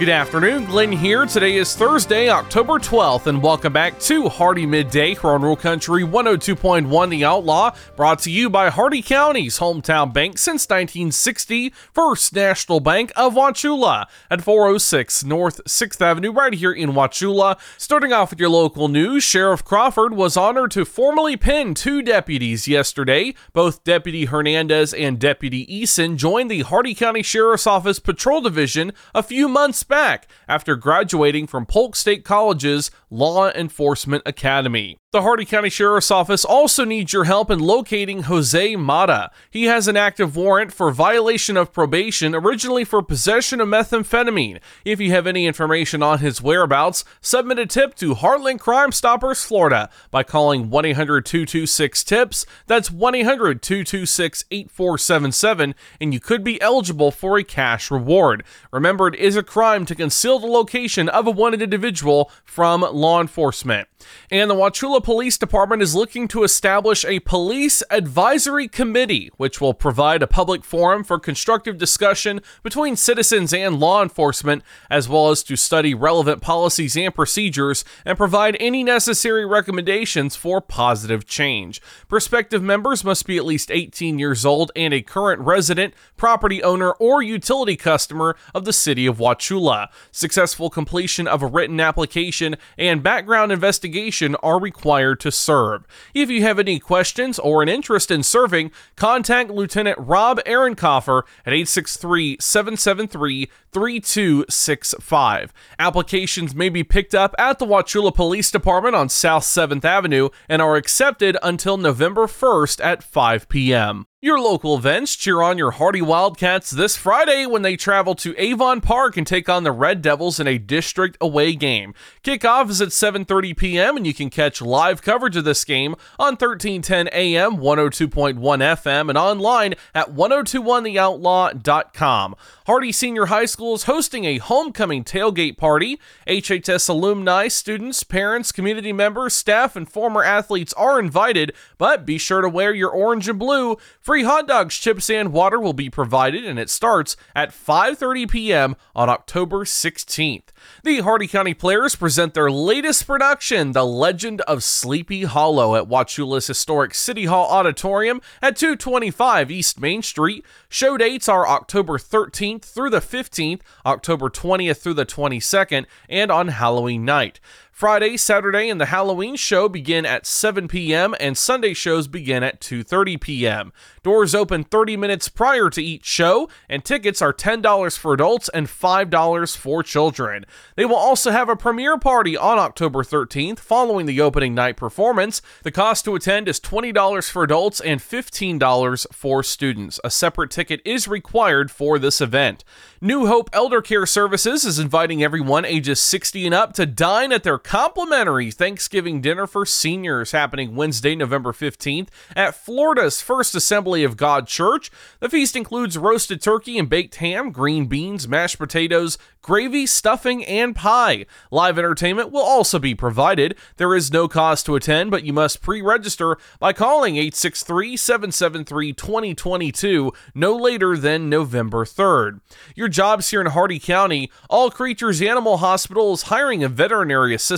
Good afternoon, Glenn here. Today is Thursday, October 12th, and welcome back to Hardee Midday here on Rural Country 102.1 The Outlaw, brought to you by Hardee County's hometown bank since 1960, First National Bank of Wauchula at 406 North 6th Avenue, right here in Wauchula. Starting off with your local news, Sheriff Crawford was honored to formally pin two deputies yesterday. Both Deputy Hernandez and Deputy Eason joined the Hardee County Sheriff's Office Patrol Division a few months back after graduating from Polk State College's Law Enforcement Academy. The Hardee County Sheriff's Office also needs your help in locating Jose Mata. He has an active warrant for violation of probation, originally for possession of methamphetamine. If you have any information on his whereabouts, submit a tip to Heartland Crime Stoppers Florida by calling 1 800 226 TIPS. That's 1 800 226 8477, and you could be eligible for a cash reward. Remember, it is a crime to conceal the location of a wanted individual from law enforcement. And the Wauchula Police Department is looking to establish a police advisory committee, which will provide a public forum for constructive discussion between citizens and law enforcement, as well as to study relevant policies and procedures and provide any necessary recommendations for positive change. Prospective members must be at least 18 years old and a current resident, property owner, or utility customer of the city of Wauchula. Successful completion of a written application and background investigation are required to serve. If you have any questions or an interest in serving, contact Lieutenant Rob Ehrenkoffer at 863 773 3265. Applications may be picked up at the Wauchula Police Department on South 7th Avenue and are accepted until November 1st at 5 p.m. Your local events cheer on your Hardee Wildcats this Friday when they travel to Avon Park and take on the Red Devils in a district away game. Kickoff is at 7:30 p.m. and you can catch live coverage of this game on 1310 AM, 102.1 FM and online at 1021theoutlaw.com. Hardee Senior High School is hosting a homecoming tailgate party. HHS alumni, students, parents, community members, staff and former athletes are invited, but be sure to wear your orange and blue. Free hot dogs, chips, and water will be provided, and it starts at 5:30 p.m. on October 16th. The Hardee County Players present their latest production, The Legend of Sleepy Hollow, at Wauchula's historic City Hall Auditorium at 225 East Main Street. Show dates are October 13th through the 15th, October 20th through the 22nd, and on Halloween night. Friday, Saturday, and the Halloween show begin at 7 p.m. and Sunday shows begin at 2:30 p.m. Doors open 30 minutes prior to each show, and tickets are $10 for adults and $5 for children. They will also have a premiere party on October 13th following the opening night performance. The cost to attend is $20 for adults and $15 for students. A separate ticket is required for this event. New Hope Elder Care Services is inviting everyone ages 60 and up to dine at their complimentary Thanksgiving dinner for seniors happening Wednesday, November 15th at Florida's First Assembly of God Church. The feast includes roasted turkey and baked ham, green beans, mashed potatoes, gravy, stuffing, and pie. Live entertainment will also be provided. There is no cost to attend, but you must pre register by calling 863 773 2022 no later than November 3rd. Your jobs here in Hardee County All Creatures Animal Hospital is hiring a veterinary assistant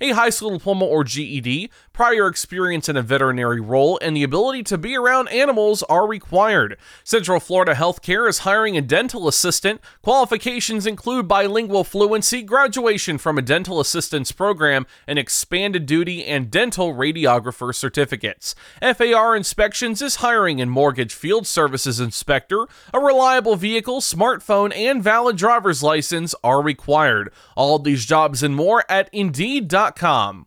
a high school diploma or GED, prior experience in a veterinary role, and the ability to be around animals are required. Central Florida Healthcare is hiring a dental assistant. Qualifications include bilingual fluency, graduation from a dental assistance program, and expanded duty and dental radiographer certificates. FAR Inspections is hiring a mortgage field services inspector. A reliable vehicle, smartphone, and valid driver's license are required. All these jobs and more at Indeed.com.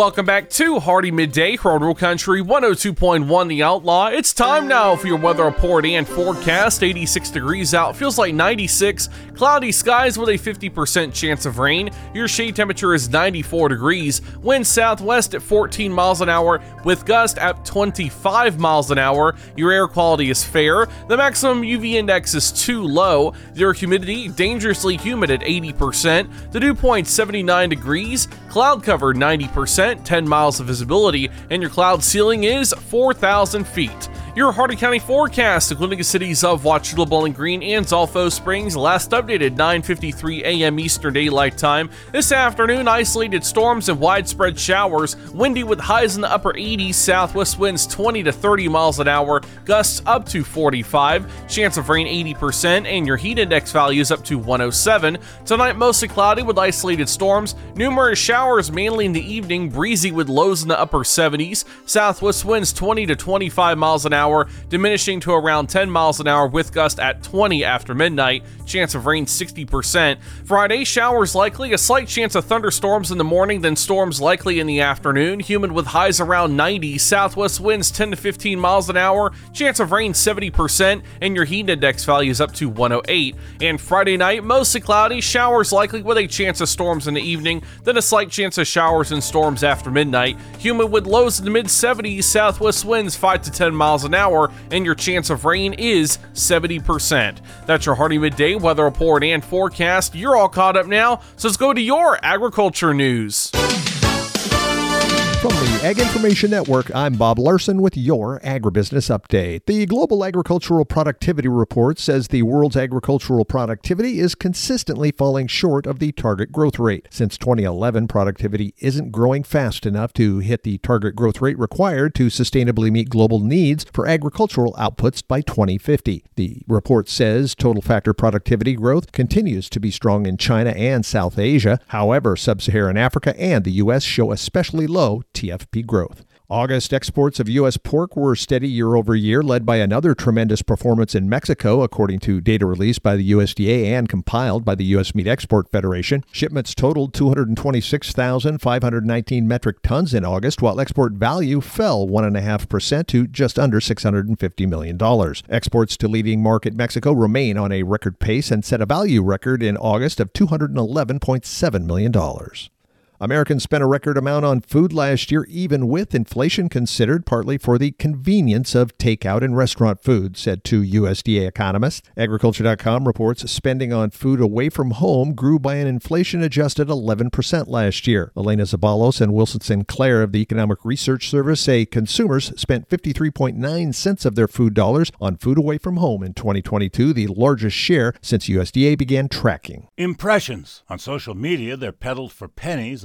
Welcome back to Hardee Midday, Rural Country 102.1 The Outlaw. It's time now for your weather report and forecast. 86 degrees out, feels like 96. Cloudy skies with a 50% chance of rain. Your shade temperature is 94 degrees. Wind southwest at 14 miles an hour with gust at 25 miles an hour. Your air quality is fair. The maximum UV index is too low. Your humidity dangerously humid at 80%. The dew point 79 degrees. Cloud cover 90%. 10 miles of visibility, and your cloud ceiling is 4,000 feet. Your Hardee County forecast, including the cities of Wauchula, Bowling Green, and Zolfo Springs, last updated 9:53 a.m. Eastern Daylight Time. This afternoon, isolated storms and widespread showers, windy with highs in the upper 80s, southwest winds 20 to 30 miles an hour, gusts up to 45, chance of rain 80%, and your heat index values up to 107. Tonight, mostly cloudy with isolated storms, numerous showers mainly in the evening, breezy with lows in the upper 70s, southwest winds 20 to 25 miles an hour hour, diminishing to around 10 miles an hour with gust at 20 after midnight. Chance of rain 60%. Friday, showers likely, a slight chance of thunderstorms in the morning, then storms likely in the afternoon. Humid with highs around 90, southwest winds 10 to 15 miles an hour, chance of rain 70%, and your heat index value is up to 108. And Friday night, mostly cloudy, showers likely with a chance of storms in the evening, then a slight chance of showers and storms after midnight. Humid with lows in the mid 70s, southwest winds 5 to 10 miles an hour, and your chance of rain is 70%. That's your Hardee Midday weather report and forecast. You're all caught up now, so let's go to your agriculture news. From the Ag Information Network, I'm Bob Larson with your Agribusiness Update. The Global Agricultural Productivity Report says the world's agricultural productivity is consistently falling short of the target growth rate. Since 2011, productivity isn't growing fast enough to hit the target growth rate required to sustainably meet global needs for agricultural outputs by 2050. The report says total factor productivity growth continues to be strong in China and South Asia. However, sub Saharan Africa and the U.S. show especially low TFP growth. August exports of U.S. pork were steady year over year, led by another tremendous performance in Mexico, according to data released by the USDA and compiled by the U.S. Meat Export Federation. Shipments totaled 226,519 metric tons in August, while export value fell 1.5% to just under $650 million. Exports to leading market Mexico remain on a record pace and set a value record in August of $211.7 million. Americans spent a record amount on food last year, even with inflation considered, partly for the convenience of takeout and restaurant food, said two USDA economists. Agriculture.com reports spending on food away from home grew by an inflation adjusted 11% last year. Eliana Zeballos and Wilson Sinclair of the Economic Research Service say consumers spent 53.9 cents of their food dollars on food away from home in 2022, the largest share since USDA began tracking. Impressions. On social media, they're peddled for pennies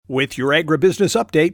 With your agribusiness update,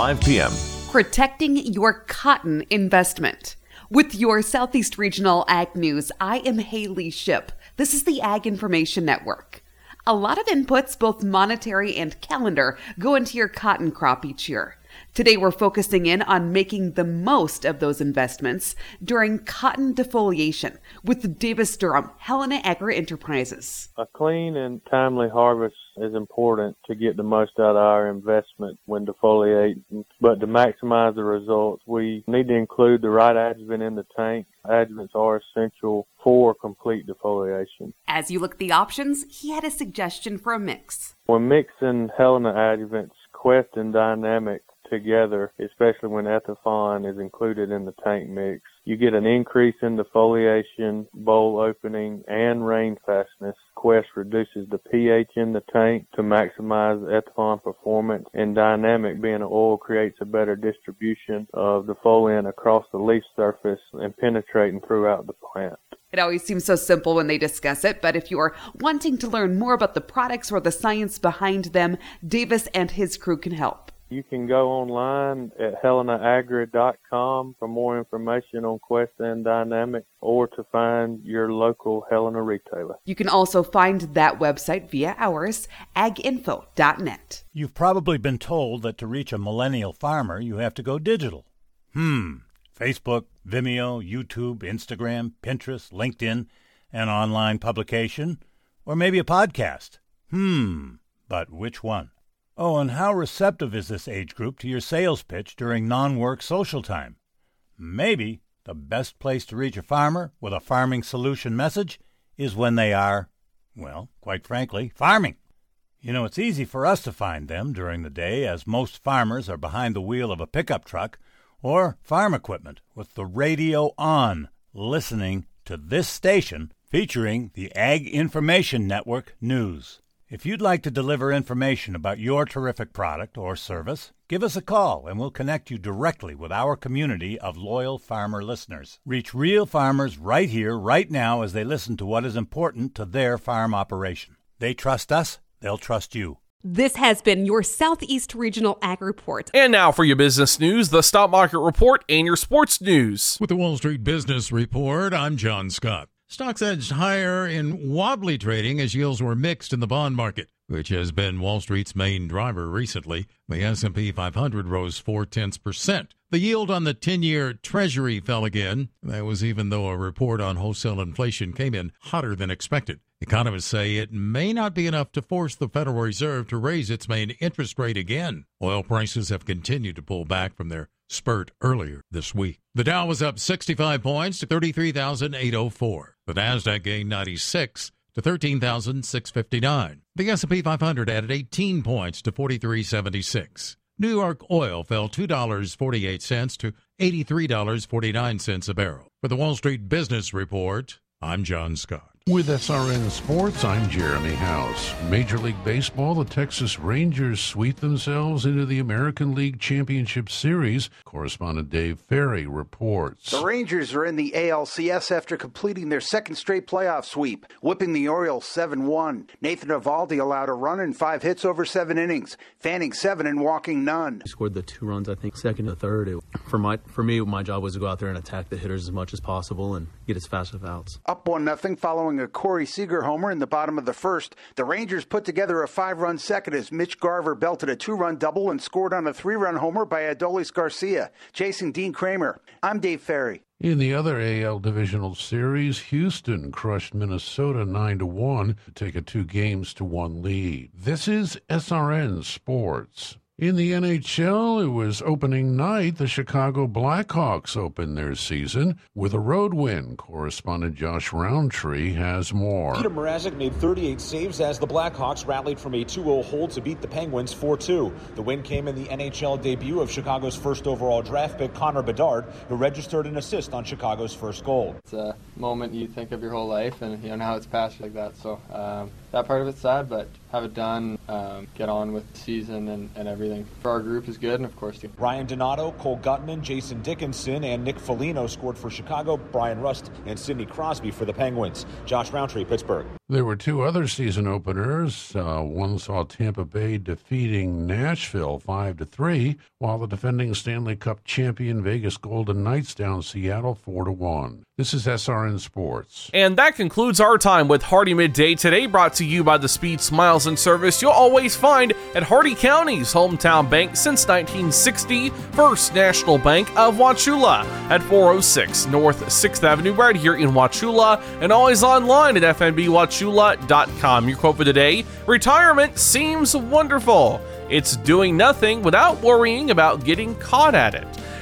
p.m protecting your cotton investment. With your Southeast Regional Ag News, I am Haley Ship. This is the Ag Information Network. A lot of inputs, both monetary and calendar, go into your cotton crop each year. Today, we're focusing in on making the most of those investments during cotton defoliation with Davis Durham, Helena Agri Enterprises. A clean and timely harvest is important to get the most out of our investment when defoliating. But to maximize the results, we need to include the right adjuvant in the tank. Adjuvants are essential for complete defoliation. As you look at the options, he had a suggestion for a mix. When mixing Helena adjuvants, Quest and Dynamic together, especially when Ethephon is included in the tank mix. You get an increase in defoliation, boll opening, and rain fastness. Quest reduces the pH in the tank to maximize Ethephon performance, and Dynamic being an oil creates a better distribution of defoliant across the leaf surface and penetrating throughout the plant. It always seems so simple when they discuss it, but if you are wanting to learn more about the products or the science behind them, Davis and his crew can help. You can go online at helenaagri.com for more information on Quest and Dynamic or to find your local Helena retailer. You can also find that website via ours, aginfo.net. You've probably been told that to reach a millennial farmer, you have to go digital. Hmm. Facebook, Vimeo, YouTube, Instagram, Pinterest, LinkedIn, an online publication, or maybe a podcast. Hmm. But which one? Oh, and how receptive is this age group to your sales pitch during non work social time? Maybe the best place to reach a farmer with a farming solution message is when they are, well, quite frankly, farming. You know, it's easy for us to find them during the day as most farmers are behind the wheel of a pickup truck or farm equipment with the radio on, listening to this station featuring the Ag Information Network News. If you'd like to deliver information about your terrific product or service, give us a call and we'll connect you directly with our community of loyal farmer listeners. Reach real farmers right here, right now, as they listen to what is important to their farm operation. They trust us, they'll trust you. This has been your Southeast Regional Ag Report. And now for your business news, the stock market report, and your sports news. With the Wall Street Business Report, I'm John Scott. Stocks edged higher in wobbly trading as yields were mixed in the bond market, which has been Wall Street's main driver recently. The S&P 500 rose four tenths percent. The yield on the 10-year Treasury fell again. That was even though a report on wholesale inflation came in hotter than expected. Economists say it may not be enough to force the Federal Reserve to raise its main interest rate again. Oil prices have continued to pull back from their spurt earlier this week. The Dow was up 65 points to 33,804. The Nasdaq gained 96 to 13,659. The S&P 500 added 18 points to 4376. New York oil fell $2.48 to $83.49 a barrel. For the Wall Street Business Report, I'm John Scott. With SRN Sports, I'm Jeremy House. Major League Baseball, the Texas Rangers sweep themselves into the American League Championship Series. Correspondent Dave Ferry reports. The Rangers are in the ALCS after completing their second straight playoff sweep, whipping the Orioles 7 1. Nathan Eovaldi allowed a run and five hits over seven innings, fanning seven and walking none. He scored the two runs, I think, second to third. It, for my for me, my job was to go out there and attack the hitters as much as possible and get as fast of outs. Up 1 nothing following a Corey Seager homer in the bottom of the first. The Rangers put together a five run second as Mitch Garver belted a two run double and scored on a three run homer by Adolis Garcia, chasing Dean Kremer. I'm Dave Ferry. In the other AL divisional series, Houston crushed Minnesota 9 to 1 to take a two games to one lead. This is SRN Sports. In the NHL, it was opening night. The Chicago Blackhawks opened their season with a road win. Correspondent Josh Roundtree has more. Peter Mrazek made 38 saves as the Blackhawks rallied from a 2-0 hold to beat the Penguins 4-2. The win came in the NHL debut of Chicago's first overall draft pick Connor Bedard, who registered an assist on Chicago's first goal. It's a moment you think of your whole life, and you know now it's passed like that. So um, that part of it's sad, but have it done, um, get on with the season and, and everything. For our group is good, and of course, Ryan Donato, Cole Guttman, Jason Dickinson, and Nick Foligno scored for Chicago. Bryan Rust and Sidney Crosby for the Penguins. Josh Roundtree, Pittsburgh. There were two other season openers. Uh, one saw Tampa Bay defeating Nashville five to three, while the defending Stanley Cup champion Vegas Golden Knights down Seattle four to one. This is SRN Sports. And that concludes our time with Hardee Midday today, brought to you by the speed, smiles, and service you'll always find at Hardee County's hometown bank since 1960, First National Bank of Wauchula at 406 North 6th Avenue, right here in Wauchula, and always online at fnbwauchula.com. Your quote for today Retirement seems wonderful. It's doing nothing without worrying about getting caught at it.